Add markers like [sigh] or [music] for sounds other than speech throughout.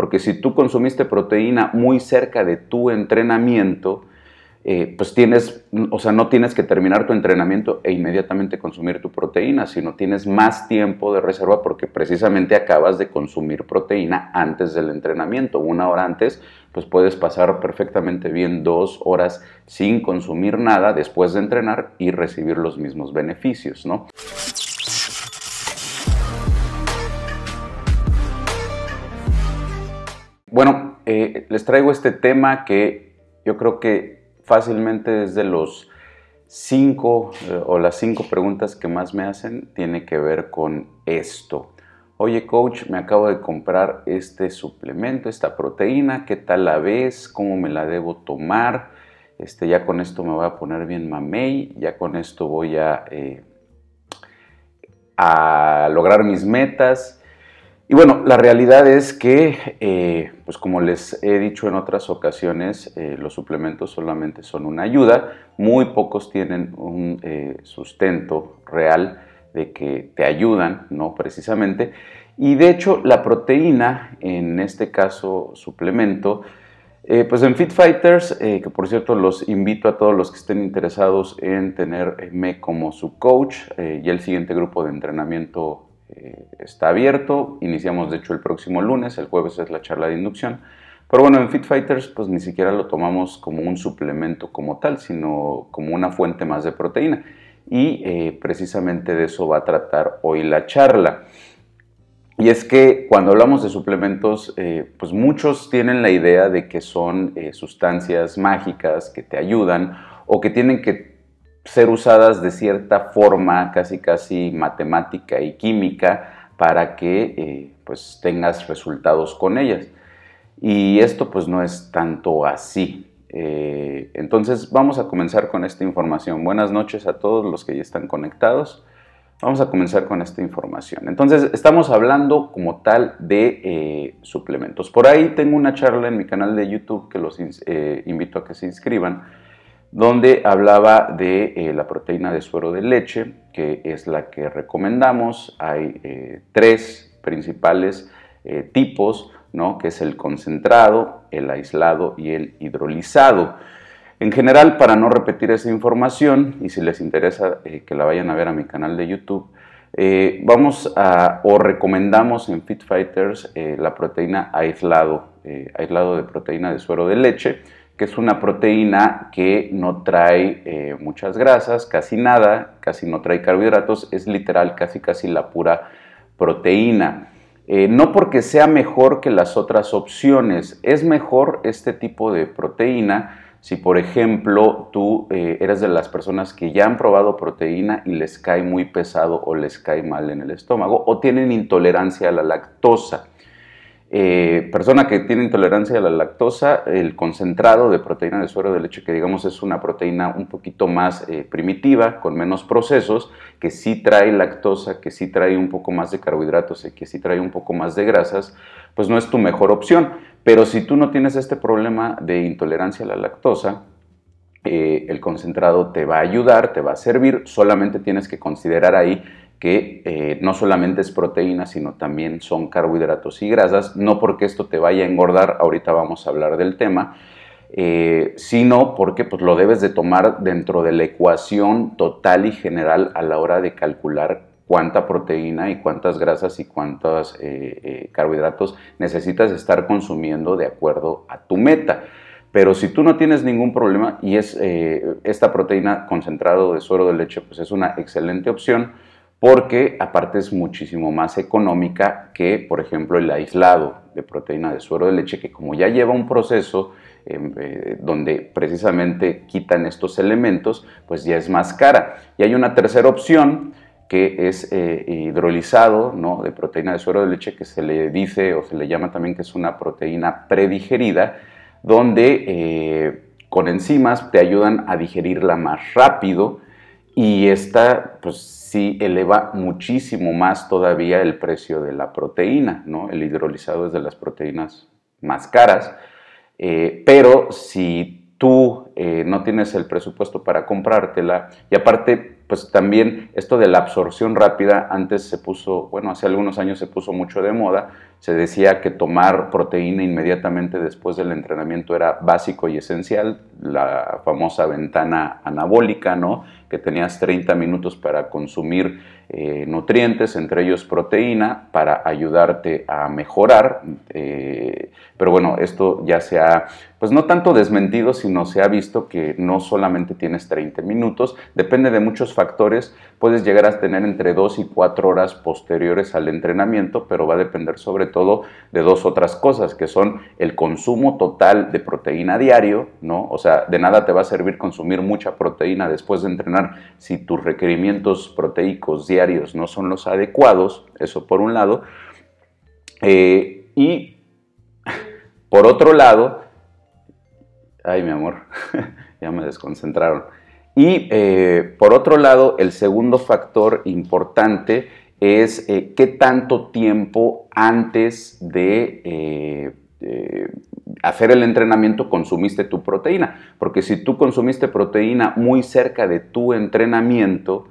porque si tú consumiste proteína muy cerca de tu entrenamiento, eh, pues tienes, o sea, no tienes que terminar tu entrenamiento e inmediatamente consumir tu proteína, sino tienes más tiempo de reserva porque precisamente acabas de consumir proteína antes del entrenamiento. Una hora antes, pues puedes pasar perfectamente bien dos horas sin consumir nada después de entrenar y recibir los mismos beneficios, ¿no? Bueno, eh, les traigo este tema que yo creo que fácilmente desde los cinco eh, o las cinco preguntas que más me hacen tiene que ver con esto. Oye coach, me acabo de comprar este suplemento, esta proteína, ¿qué tal la ves? ¿Cómo me la debo tomar? Este, ya con esto me voy a poner bien mamey, ya con esto voy a, eh, a lograr mis metas. Y bueno, la realidad es que, eh, pues como les he dicho en otras ocasiones, eh, los suplementos solamente son una ayuda, muy pocos tienen un eh, sustento real de que te ayudan, ¿no? Precisamente. Y de hecho, la proteína, en este caso suplemento, pues en Fit Fighters, que por cierto los invito a todos los que estén interesados en tenerme como su coach y el siguiente grupo de entrenamiento eh, está abierto. Iniciamos de hecho el próximo lunes, el jueves es la charla de inducción. Pero bueno, en Fit Fighters pues ni siquiera lo tomamos como un suplemento como tal, sino como una fuente más de proteína. Y eh, precisamente de eso va a tratar hoy la charla. Y es que cuando hablamos de suplementos, eh, pues muchos tienen la idea de que son sustancias mágicas que te ayudan o que tienen que ser usadas de cierta forma, casi casi matemática y química, para que eh, pues tengas resultados con ellas. Y esto pues no es tanto así. Eh, entonces vamos a comenzar con esta información. Buenas noches a todos los que ya están conectados. Vamos a comenzar con esta información. Entonces, estamos hablando como tal de eh, suplementos. Por ahí tengo una charla en mi canal de YouTube que los invito a que se inscriban donde hablaba de eh, la proteína de suero de leche, que es la que recomendamos. Hay eh, tres principales eh, tipos, ¿no? que es el concentrado, el aislado y el hidrolizado. En general, para no repetir esa información, y si les interesa que la vayan a ver a mi canal de YouTube, vamos a, o recomendamos en Fit Fighters la proteína aislado, aislado de proteína de suero de leche, que es una proteína que no trae eh, muchas grasas, casi nada, casi no trae carbohidratos, es literal casi casi la pura proteína. Eh, no porque sea mejor que las otras opciones, es mejor este tipo de proteína si por ejemplo tú eh, eres de las personas que ya han probado proteína y les cae muy pesado o les cae mal en el estómago o tienen intolerancia a la lactosa. Eh, persona que tiene intolerancia a la lactosa, el concentrado de proteína de suero de leche, que digamos es una proteína un poquito más eh, primitiva, con menos procesos, que sí trae lactosa, que sí trae un poco más de carbohidratos y que sí trae un poco más de grasas, pues no es tu mejor opción. Pero si tú no tienes este problema de intolerancia a la lactosa, eh, el concentrado te va a ayudar, te va a servir, solamente tienes que considerar ahí que eh, no solamente es proteína, sino también son carbohidratos y grasas, no porque esto te vaya a engordar, ahorita vamos a hablar del tema, eh, sino porque pues, lo debes de tomar dentro de la ecuación total y general a la hora de calcular cuánta proteína y cuántas grasas y cuántos eh, carbohidratos necesitas estar consumiendo de acuerdo a tu meta. Pero si tú no tienes ningún problema y es esta proteína concentrado de suero de leche, pues es una excelente opción porque aparte es muchísimo más económica que, por ejemplo, el aislado de proteína de suero de leche, que como ya lleva un proceso em, eh, donde precisamente quitan estos elementos, pues ya es más cara. Y hay una tercera opción que es eh, hidrolizado ¿no? de proteína de suero de leche, que se le dice o se le llama también que es una proteína predigerida, donde eh, con enzimas te ayudan a digerirla más rápido y esta, pues sí eleva muchísimo más todavía el precio de la proteína, ¿no? El hidrolizado es de las proteínas más caras, eh, pero si tú eh, no tienes el presupuesto para comprártela y aparte pues también esto de la absorción rápida antes se puso, bueno, hace algunos años se puso mucho de moda, se decía que tomar proteína inmediatamente después del entrenamiento era básico y esencial, la famosa ventana anabólica, ¿no? Que tenías 30 minutos para consumir eh, nutrientes, entre ellos proteína, para ayudarte a mejorar. Eh, pero bueno, esto ya se ha, pues no tanto desmentido, sino se ha visto que no solamente tienes 30 minutos, depende de muchos factores, puedes llegar a tener entre 2 y 4 horas posteriores al entrenamiento, pero va a depender sobre todo de dos otras cosas, que son el consumo total de proteína diario, ¿no? O sea, de nada te va a servir consumir mucha proteína después de entrenar si tus requerimientos proteicos diarios no son los adecuados, eso por un lado. Eh, y [laughs] por otro lado, ay mi amor, [laughs] ya me desconcentraron. Y eh, por otro lado, el segundo factor importante es eh, qué tanto tiempo antes de hacer el entrenamiento consumiste tu proteína. Porque si tú consumiste proteína muy cerca de tu entrenamiento,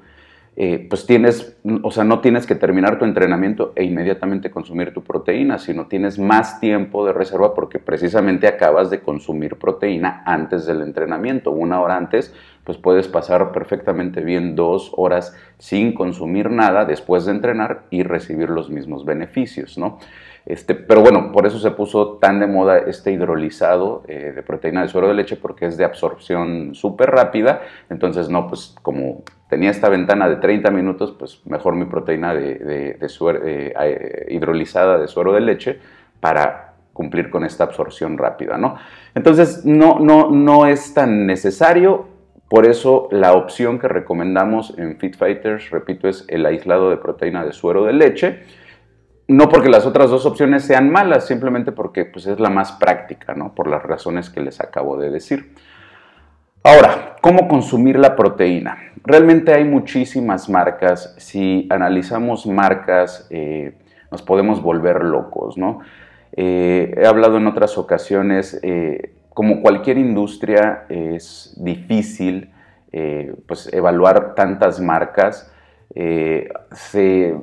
eh, pues tienes, o sea, no tienes que terminar tu entrenamiento e inmediatamente consumir tu proteína, sino tienes más tiempo de reserva porque precisamente acabas de consumir proteína antes del entrenamiento. Una hora antes, pues puedes pasar perfectamente bien dos horas sin consumir nada después de entrenar y recibir los mismos beneficios, ¿no? Este, pero bueno, por eso se puso tan de moda este hidrolizado eh, de proteína de suero de leche porque es de absorción súper rápida. Entonces, no, pues como tenía esta ventana de 30 minutos, pues mejor mi proteína de, suero, eh, eh, hidrolizada de suero de leche para cumplir con esta absorción rápida, ¿no? Entonces, no, no, no es tan necesario, por eso la opción que recomendamos en Fit Fighters, repito, es el aislado de proteína de suero de leche, no porque las otras dos opciones sean malas, simplemente porque pues, es la más práctica, ¿no? Por las razones que les acabo de decir. Ahora, ¿cómo consumir la proteína? Realmente hay muchísimas marcas. Si analizamos marcas, eh, nos podemos volver locos, ¿no? Eh, he hablado en otras ocasiones, eh, como cualquier industria, es difícil pues, evaluar tantas marcas. Se,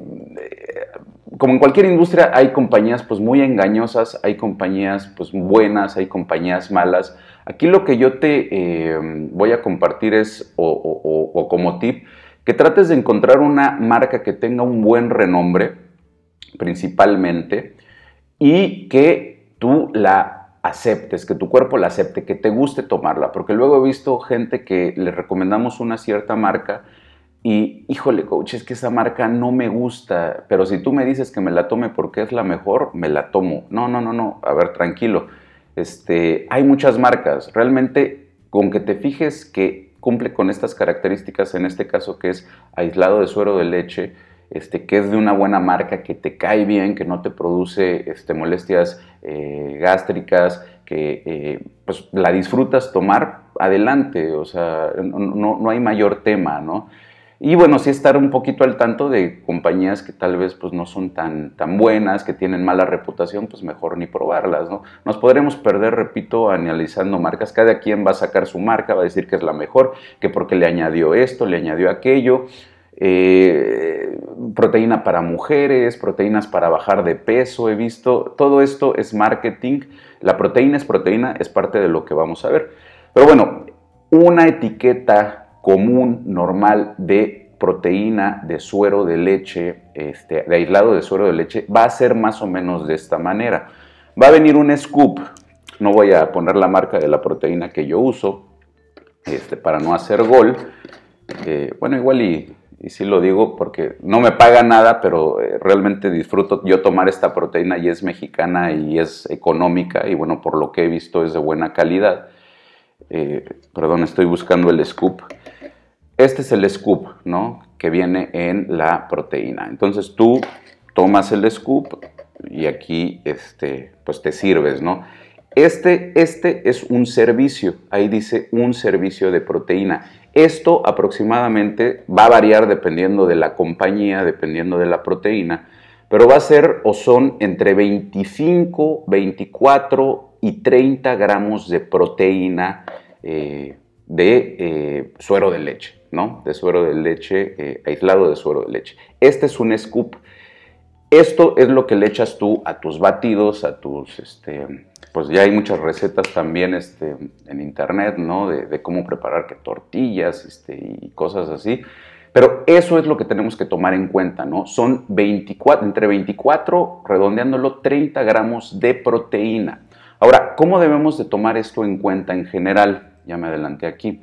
como en cualquier industria, hay compañías pues, muy engañosas, hay compañías pues, buenas, hay compañías malas. Aquí lo que yo te eh, voy a compartir es, o, como tip, que trates de encontrar una marca que tenga un buen renombre, principalmente, y que tú la aceptes, que tu cuerpo la acepte, que te guste tomarla, porque luego he visto gente que le recomendamos una cierta marca y, híjole, coach, es que esa marca no me gusta, pero si tú me dices que me la tome porque es la mejor, me la tomo. No, no, no, no, a ver, tranquilo este, hay muchas marcas. Realmente, con que te fijes que cumple con estas características, en este caso que es aislado de suero de leche, este, que es de una buena marca, que te cae bien, que no te produce este, molestias eh, gástricas, que eh, pues, la disfrutas tomar, adelante, o sea, no, no hay mayor tema, ¿no? Y bueno, sí estar un poquito al tanto de compañías que tal vez pues, no son tan, tan buenas, que tienen mala reputación, pues mejor ni probarlas, ¿no? Nos podremos perder, repito, analizando marcas. Cada quien va a sacar su marca, va a decir que es la mejor, que porque le añadió esto, le añadió aquello. Eh, proteína para mujeres, proteínas para bajar de peso, he visto. Todo esto es marketing. La proteína es proteína, es parte de lo que vamos a ver. Pero bueno, una etiqueta común, normal de proteína de suero de leche, este, de aislado de suero de leche, va a ser más o menos de esta manera. Va a venir un scoop, no voy a poner la marca de la proteína que yo uso, este, para no hacer gol. Eh, bueno, igual y, sí lo digo porque no me paga nada, pero eh, realmente disfruto yo tomar esta proteína y es mexicana y es económica y bueno, por lo que he visto es de buena calidad. Eh, perdón, estoy buscando el scoop. Este es el scoop, ¿no? Que viene en la proteína. Entonces tú tomas el scoop y aquí, este, pues te sirves, ¿no? Este, este es un servicio, ahí dice un servicio de proteína. Esto aproximadamente va a variar dependiendo de la compañía, dependiendo de la proteína, pero va a ser o son entre 25, 24 y 30 gramos de proteína eh, de eh, suero de leche. ¿No? De suero de leche, eh, aislado de suero de leche. Este es un scoop. Esto es lo que le echas tú a tus batidos, a tus, este, pues ya hay muchas recetas también este, en internet, ¿no? De, cómo preparar que tortillas este, y cosas así. Pero eso es lo que tenemos que tomar en cuenta, ¿no? Son 24, entre 24, redondeándolo, 30 gramos de proteína. Ahora, ¿cómo debemos de tomar esto en cuenta en general? Ya me adelanté aquí.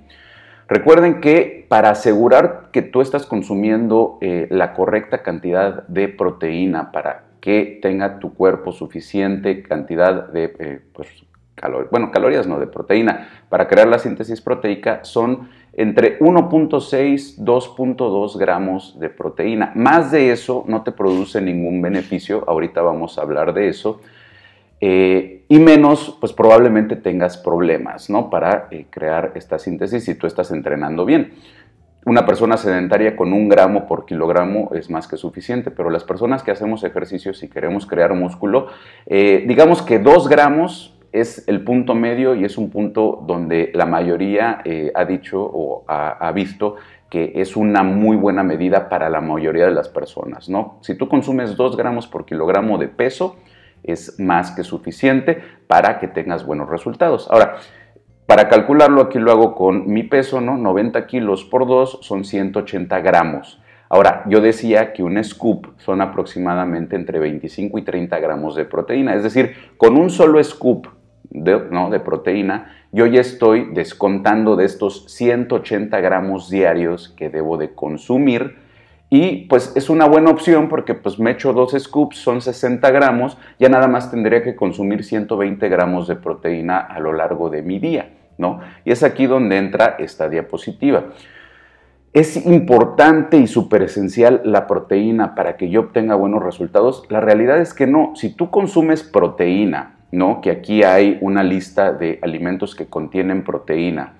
Recuerden que para asegurar que tú estás consumiendo eh, la correcta cantidad de proteína para que tenga tu cuerpo suficiente cantidad de, eh, pues, bueno, calorías no, de proteína, para crear la síntesis proteica son entre 1.6, 2.2 gramos de proteína. Más de eso no te produce ningún beneficio, ahorita vamos a hablar de eso. Eh, y menos, pues probablemente tengas problemas, ¿no? Para eh, crear esta síntesis si tú estás entrenando bien. Una persona sedentaria con un gramo por kilogramo es más que suficiente, pero las personas que hacemos ejercicios y queremos crear músculo, eh, digamos que dos gramos es el punto medio y es un punto donde la mayoría ha dicho o ha, visto que es una muy buena medida para la mayoría de las personas, ¿no? Si tú consumes dos gramos por kilogramo de peso, es más que suficiente para que tengas buenos resultados. Ahora, para calcularlo aquí lo hago con mi peso, ¿no? 90 kilos por 2 son 180 gramos. Ahora, yo decía que un scoop son aproximadamente entre 25 y 30 gramos de proteína. Es decir, con un solo scoop de, ¿no? de proteína, yo ya estoy descontando de estos 180 gramos diarios que debo de consumir y pues es una buena opción porque pues me echo dos scoops, son 60 gramos, ya nada más tendría que consumir 120 gramos de proteína a lo largo de mi día, ¿no? Y es aquí donde entra esta diapositiva. ¿Es importante y súper esencial la proteína para que yo obtenga buenos resultados? La realidad es que no. Si tú consumes proteína, ¿no? Que aquí hay una lista de alimentos que contienen proteína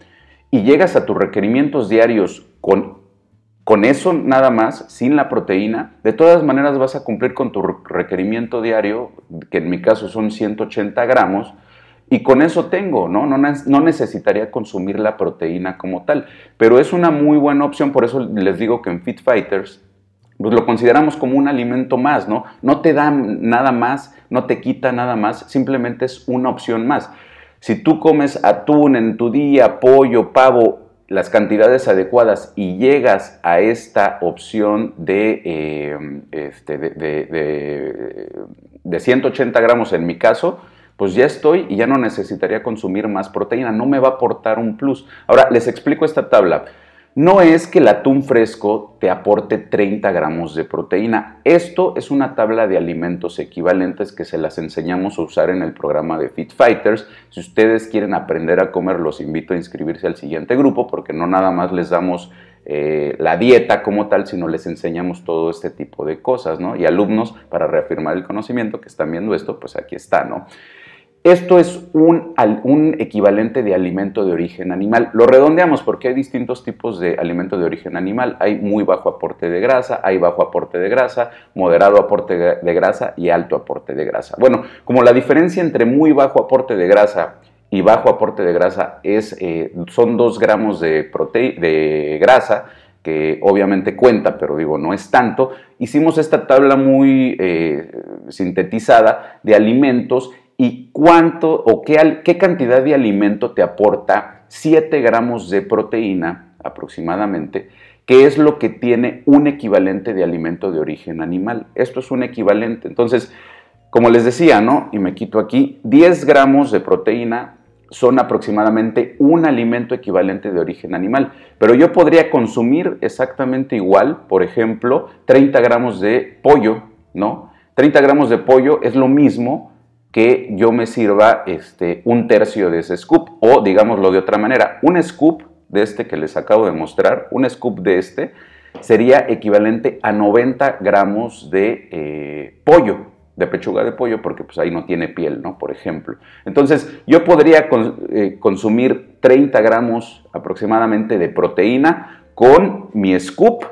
y llegas a tus requerimientos diarios con con eso nada más, sin la proteína, de todas maneras vas a cumplir con tu requerimiento diario, que en mi caso son 180 gramos, y con eso tengo, ¿no? No, necesitaría consumir la proteína como tal, pero es una muy buena opción, por eso les digo que en Fit Fighters pues lo consideramos como un alimento más, ¿no? No te da nada más, no te quita nada más, simplemente es una opción más. Si tú comes atún en tu día, pollo, pavo, las cantidades adecuadas y llegas a esta opción de, eh, este, de, 180 gramos en mi caso, pues ya estoy y ya no necesitaría consumir más proteína, no me va a aportar un plus. Ahora, les explico esta tabla. No es que el atún fresco te aporte 30 gramos de proteína. Esto es una tabla de alimentos equivalentes que se las enseñamos a usar en el programa de Fit Fighters. Si ustedes quieren aprender a comer, los invito a inscribirse al siguiente grupo porque no nada más les damos eh, la dieta como tal, sino les enseñamos todo este tipo de cosas, ¿no? Y alumnos, para reafirmar el conocimiento que están viendo esto, pues aquí está, ¿no? Esto es un, equivalente de alimento de origen animal. Lo redondeamos porque hay distintos tipos de alimento de origen animal. Hay muy bajo aporte de grasa, hay bajo aporte de grasa, moderado aporte de grasa y alto aporte de grasa. Bueno, como la diferencia entre muy bajo aporte de grasa y bajo aporte de grasa es, eh, son 2 gramos de, de grasa, que obviamente cuenta, pero digo, no es tanto, hicimos esta tabla muy eh, sintetizada de alimentos y cuánto o qué, cantidad de alimento te aporta 7 gramos de proteína aproximadamente, que es lo que tiene un equivalente de alimento de origen animal. Esto es un equivalente. Entonces, como les decía, ¿no? Y me quito aquí, 10 gramos de proteína son aproximadamente un alimento equivalente de origen animal. Pero yo podría consumir exactamente igual, por ejemplo, 30 gramos de pollo, ¿no? 30 gramos de pollo es lo mismo que yo me sirva este, un tercio de ese scoop. O digámoslo de otra manera, un scoop de este que les acabo de mostrar, un scoop de este, sería equivalente a 90 gramos de eh, pollo, de pechuga de pollo, porque pues ahí no tiene piel, ¿no? Por ejemplo. Entonces, yo podría eh, consumir 30 gramos aproximadamente de proteína con mi scoop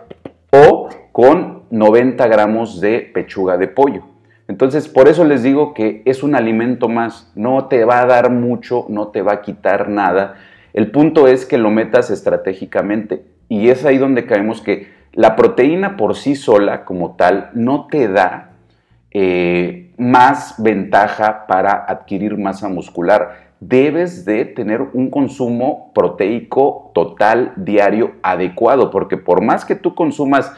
o con 90 gramos de pechuga de pollo. Entonces, por eso les digo que es un alimento más, no te va a dar mucho, no te va a quitar nada. El punto es que lo metas estratégicamente. y es ahí donde caemos que la proteína por sí sola como tal no te da eh, más ventaja para adquirir masa muscular. Debes de tener un consumo proteico total diario adecuado, porque por más que tú consumas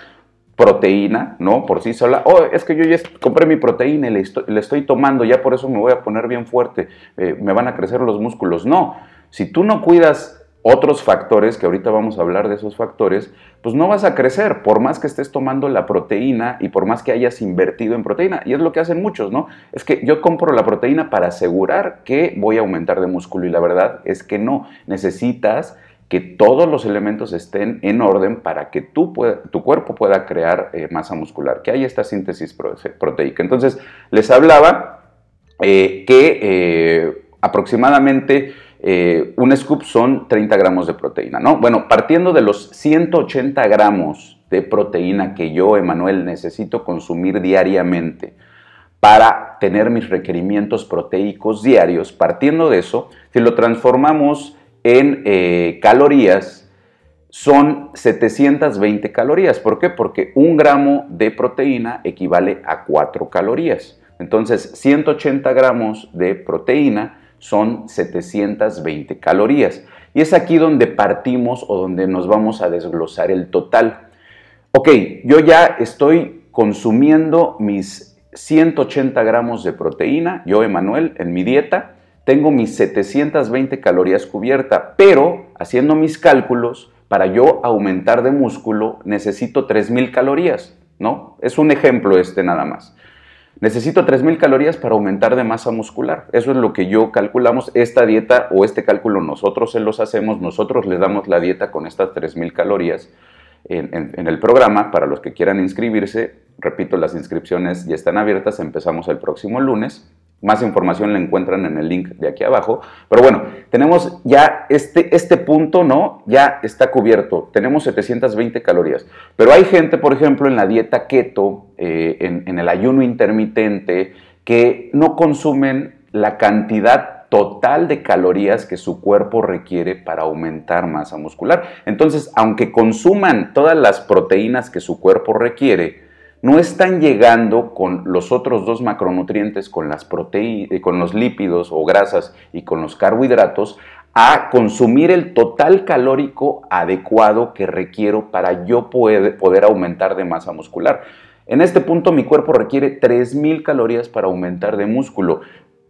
proteína, ¿no? Por sí sola, oh, es que yo ya compré mi proteína y le estoy, tomando, ya por eso me voy a poner bien fuerte, eh, me van a crecer los músculos. No, si tú no cuidas otros factores, que ahorita vamos a hablar de esos factores, pues no vas a crecer, por más que estés tomando la proteína y por más que hayas invertido en proteína. Y es lo que hacen muchos, ¿no? Es que yo compro la proteína para asegurar que voy a aumentar de músculo y la verdad es que no, necesitas que todos los elementos estén en orden para que tu cuerpo pueda crear eh, masa muscular, que haya esta síntesis proteica. Entonces, les hablaba eh, que eh, aproximadamente un scoop son 30 gramos de proteína, ¿no? Bueno, partiendo de los 180 gramos de proteína que yo, Emanuel, necesito consumir diariamente para tener mis requerimientos proteicos diarios, partiendo de eso, si lo transformamos en eh, calorías, son 720 calorías. ¿Por qué? Porque un gramo de proteína equivale a 4 calorías. Entonces, 180 gramos de proteína son 720 calorías. Y es aquí donde partimos o donde nos vamos a desglosar el total. Ok, yo ya estoy consumiendo mis 180 gramos de proteína, yo Emanuel, en mi dieta, tengo mis 720 calorías cubierta, pero haciendo mis cálculos, para yo aumentar de músculo necesito 3000 calorías, ¿no? Es un ejemplo este nada más. Necesito 3.000 calorías para aumentar de masa muscular. Eso es lo que yo calculamos. Esta dieta o este cálculo nosotros se los hacemos, nosotros les damos la dieta con estas 3.000 calorías en, en, el programa para los que quieran inscribirse. Repito, las inscripciones ya están abiertas, empezamos el próximo lunes. Más información la encuentran en el link de aquí abajo. Pero bueno, tenemos ya este, este punto, ¿no? Ya está cubierto. Tenemos 720 calorías. Pero hay gente, por ejemplo, en la dieta keto, eh, en, en el ayuno intermitente, que no consumen la cantidad total de calorías que su cuerpo requiere para aumentar masa muscular. Entonces, aunque consuman todas las proteínas que su cuerpo requiere, no están llegando con los otros dos macronutrientes, con, las eh, con los lípidos o grasas y con los carbohidratos, a consumir el total calórico adecuado que requiero para yo poder aumentar de masa muscular. En este punto mi cuerpo requiere 3.000 calorías para aumentar de músculo.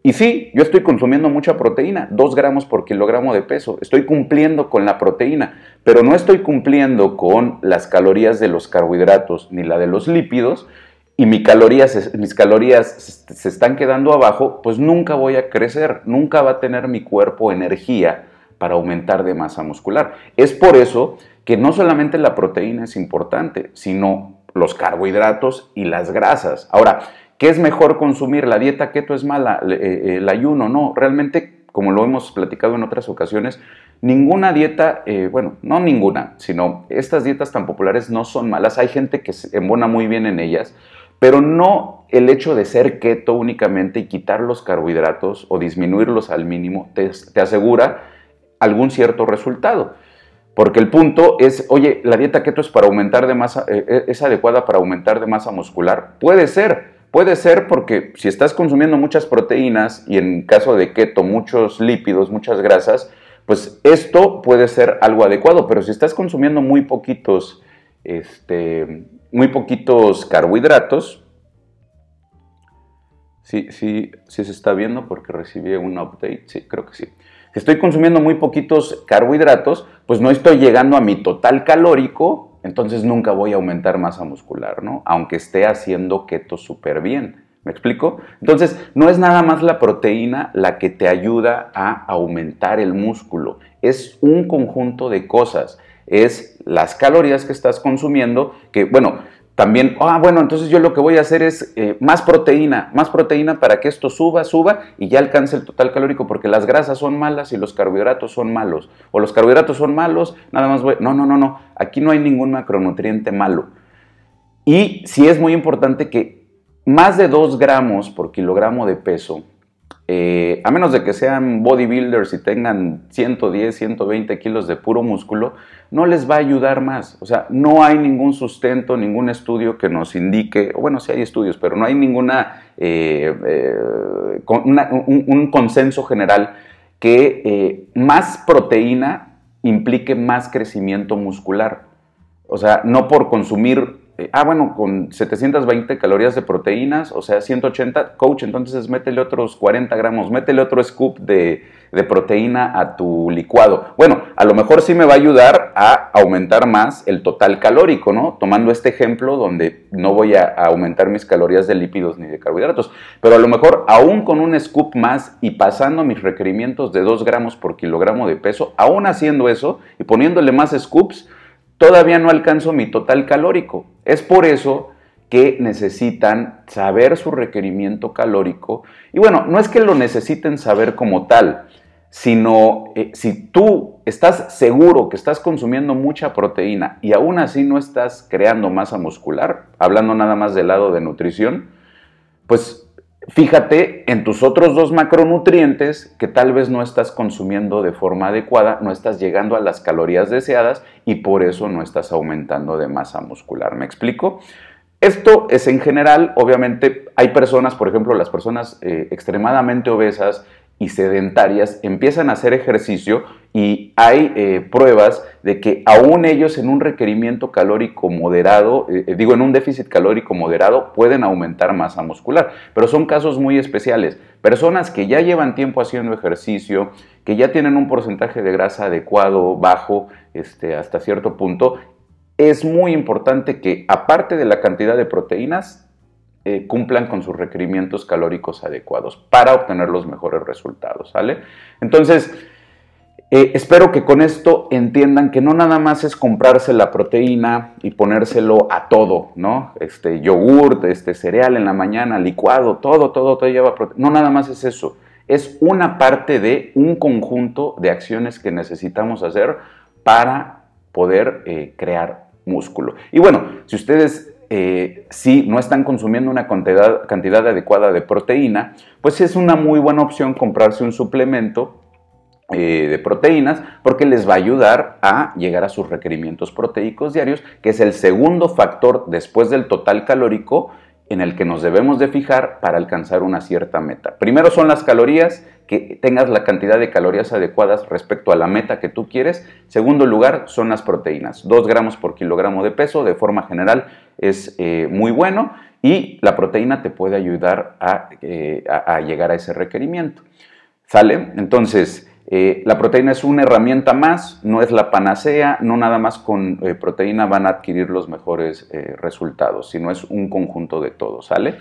Y sí, yo estoy consumiendo mucha proteína, 2 gramos por kilogramo de peso, estoy cumpliendo con la proteína, pero no estoy cumpliendo con las calorías de los carbohidratos ni la de los lípidos, y mis calorías, mis calorías se están quedando abajo, pues nunca voy a crecer, nunca va a tener mi cuerpo energía para aumentar de masa muscular. Es por eso que no solamente la proteína es importante, sino los carbohidratos y las grasas. Ahora, ¿Qué es mejor consumir? ¿La dieta keto es mala? Eh, eh, ¿El ayuno? No, realmente, como lo hemos platicado en otras ocasiones, ninguna dieta, eh, bueno, no ninguna, sino estas dietas tan populares no son malas. Hay gente que se embona muy bien en ellas, pero no el hecho de ser keto únicamente y quitar los carbohidratos o disminuirlos al mínimo te, te asegura algún cierto resultado. Porque el punto es, oye, la dieta keto es para aumentar de masa, es adecuada para aumentar de masa muscular. Puede ser, Puede ser porque si estás consumiendo muchas proteínas y en caso de keto muchos lípidos, muchas grasas, pues esto puede ser algo adecuado, pero si estás consumiendo muy poquitos, este, muy poquitos carbohidratos, sí, sí, sí se está viendo porque recibí un update, sí, creo que sí. Si estoy consumiendo muy poquitos carbohidratos, pues no estoy llegando a mi total calórico entonces nunca voy a aumentar masa muscular, ¿no? Aunque esté haciendo keto súper bien. ¿Me explico? Entonces, no es nada más la proteína la que te ayuda a aumentar el músculo, es un conjunto de cosas. Es las calorías que estás consumiendo, que bueno, también, ah, bueno, entonces yo lo que voy a hacer es eh, más proteína, más proteína para que esto suba, suba y ya alcance el total calórico, porque las grasas son malas y los carbohidratos son malos. O los carbohidratos son malos, nada más voy. No, no, no, no. Aquí no hay ningún macronutriente malo. Y sí es muy importante que más de 2 gramos por kilogramo de peso eh, a menos de que sean bodybuilders y tengan 110, 120 kilos de puro músculo, no les va a ayudar más. O sea, no hay ningún sustento, ningún estudio que nos indique, bueno, sí hay estudios, pero no hay ninguna, eh, eh, un, consenso general que más proteína implique más crecimiento muscular. O sea, no por consumir eh, ah, bueno, con 720 calorías de proteínas, o sea, 180, coach, entonces métele otros 40 gramos, métele otro scoop de, proteína a tu licuado. Bueno, a lo mejor sí me va a ayudar a aumentar más el total calórico, ¿no? Tomando este ejemplo donde no voy a, aumentar mis calorías de lípidos ni de carbohidratos, pero a lo mejor aún con un scoop más y pasando mis requerimientos de 2 gramos por kilogramo de peso, aún haciendo eso y poniéndole más scoops, todavía no alcanzo mi total calórico. Es por eso que necesitan saber su requerimiento calórico. Y bueno, no es que lo necesiten saber como tal, sino eh, si tú estás seguro que estás consumiendo mucha proteína y aún así no estás creando masa muscular, hablando nada más del lado de nutrición, pues Fíjate en tus otros dos macronutrientes que tal vez no estás consumiendo de forma adecuada, no estás llegando a las calorías deseadas y por eso no estás aumentando de masa muscular. ¿Me explico? Esto es en general, obviamente hay personas, por ejemplo, las personas eh, extremadamente obesas y sedentarias empiezan a hacer ejercicio y hay eh, pruebas de que aún ellos en un requerimiento calórico moderado, eh, eh, digo en un déficit calórico moderado, pueden aumentar masa muscular, pero son casos muy especiales. Personas que ya llevan tiempo haciendo ejercicio, que ya tienen un porcentaje de grasa adecuado, bajo, este, hasta cierto punto, es muy importante que aparte de la cantidad de proteínas, eh, cumplan con sus requerimientos calóricos adecuados para obtener los mejores resultados, ¿sale? Entonces, eh, espero que con esto entiendan que no nada más es comprarse la proteína y ponérselo a todo, ¿no? Este yogurt, este cereal en la mañana, licuado, todo, todo, todo lleva proteína. No nada más es eso. Es una parte de un conjunto de acciones que necesitamos hacer para poder eh, crear músculo. Y bueno, si ustedes eh, si no están consumiendo una cantidad, adecuada de proteína, pues es una muy buena opción comprarse un suplemento eh, de proteínas porque les va a ayudar a llegar a sus requerimientos proteicos diarios, que es el segundo factor después del total calórico en el que nos debemos de fijar para alcanzar una cierta meta. Primero son las calorías, que tengas la cantidad de calorías adecuadas respecto a la meta que tú quieres. Segundo lugar son las proteínas, 2 gramos por kilogramo de peso, de forma general es eh, muy bueno y la proteína te puede ayudar a, eh, llegar a ese requerimiento. ¿Sale? Entonces, eh, la proteína es una herramienta más, no es la panacea, no nada más con proteína van a adquirir los mejores resultados, sino es un conjunto de todo, ¿sale?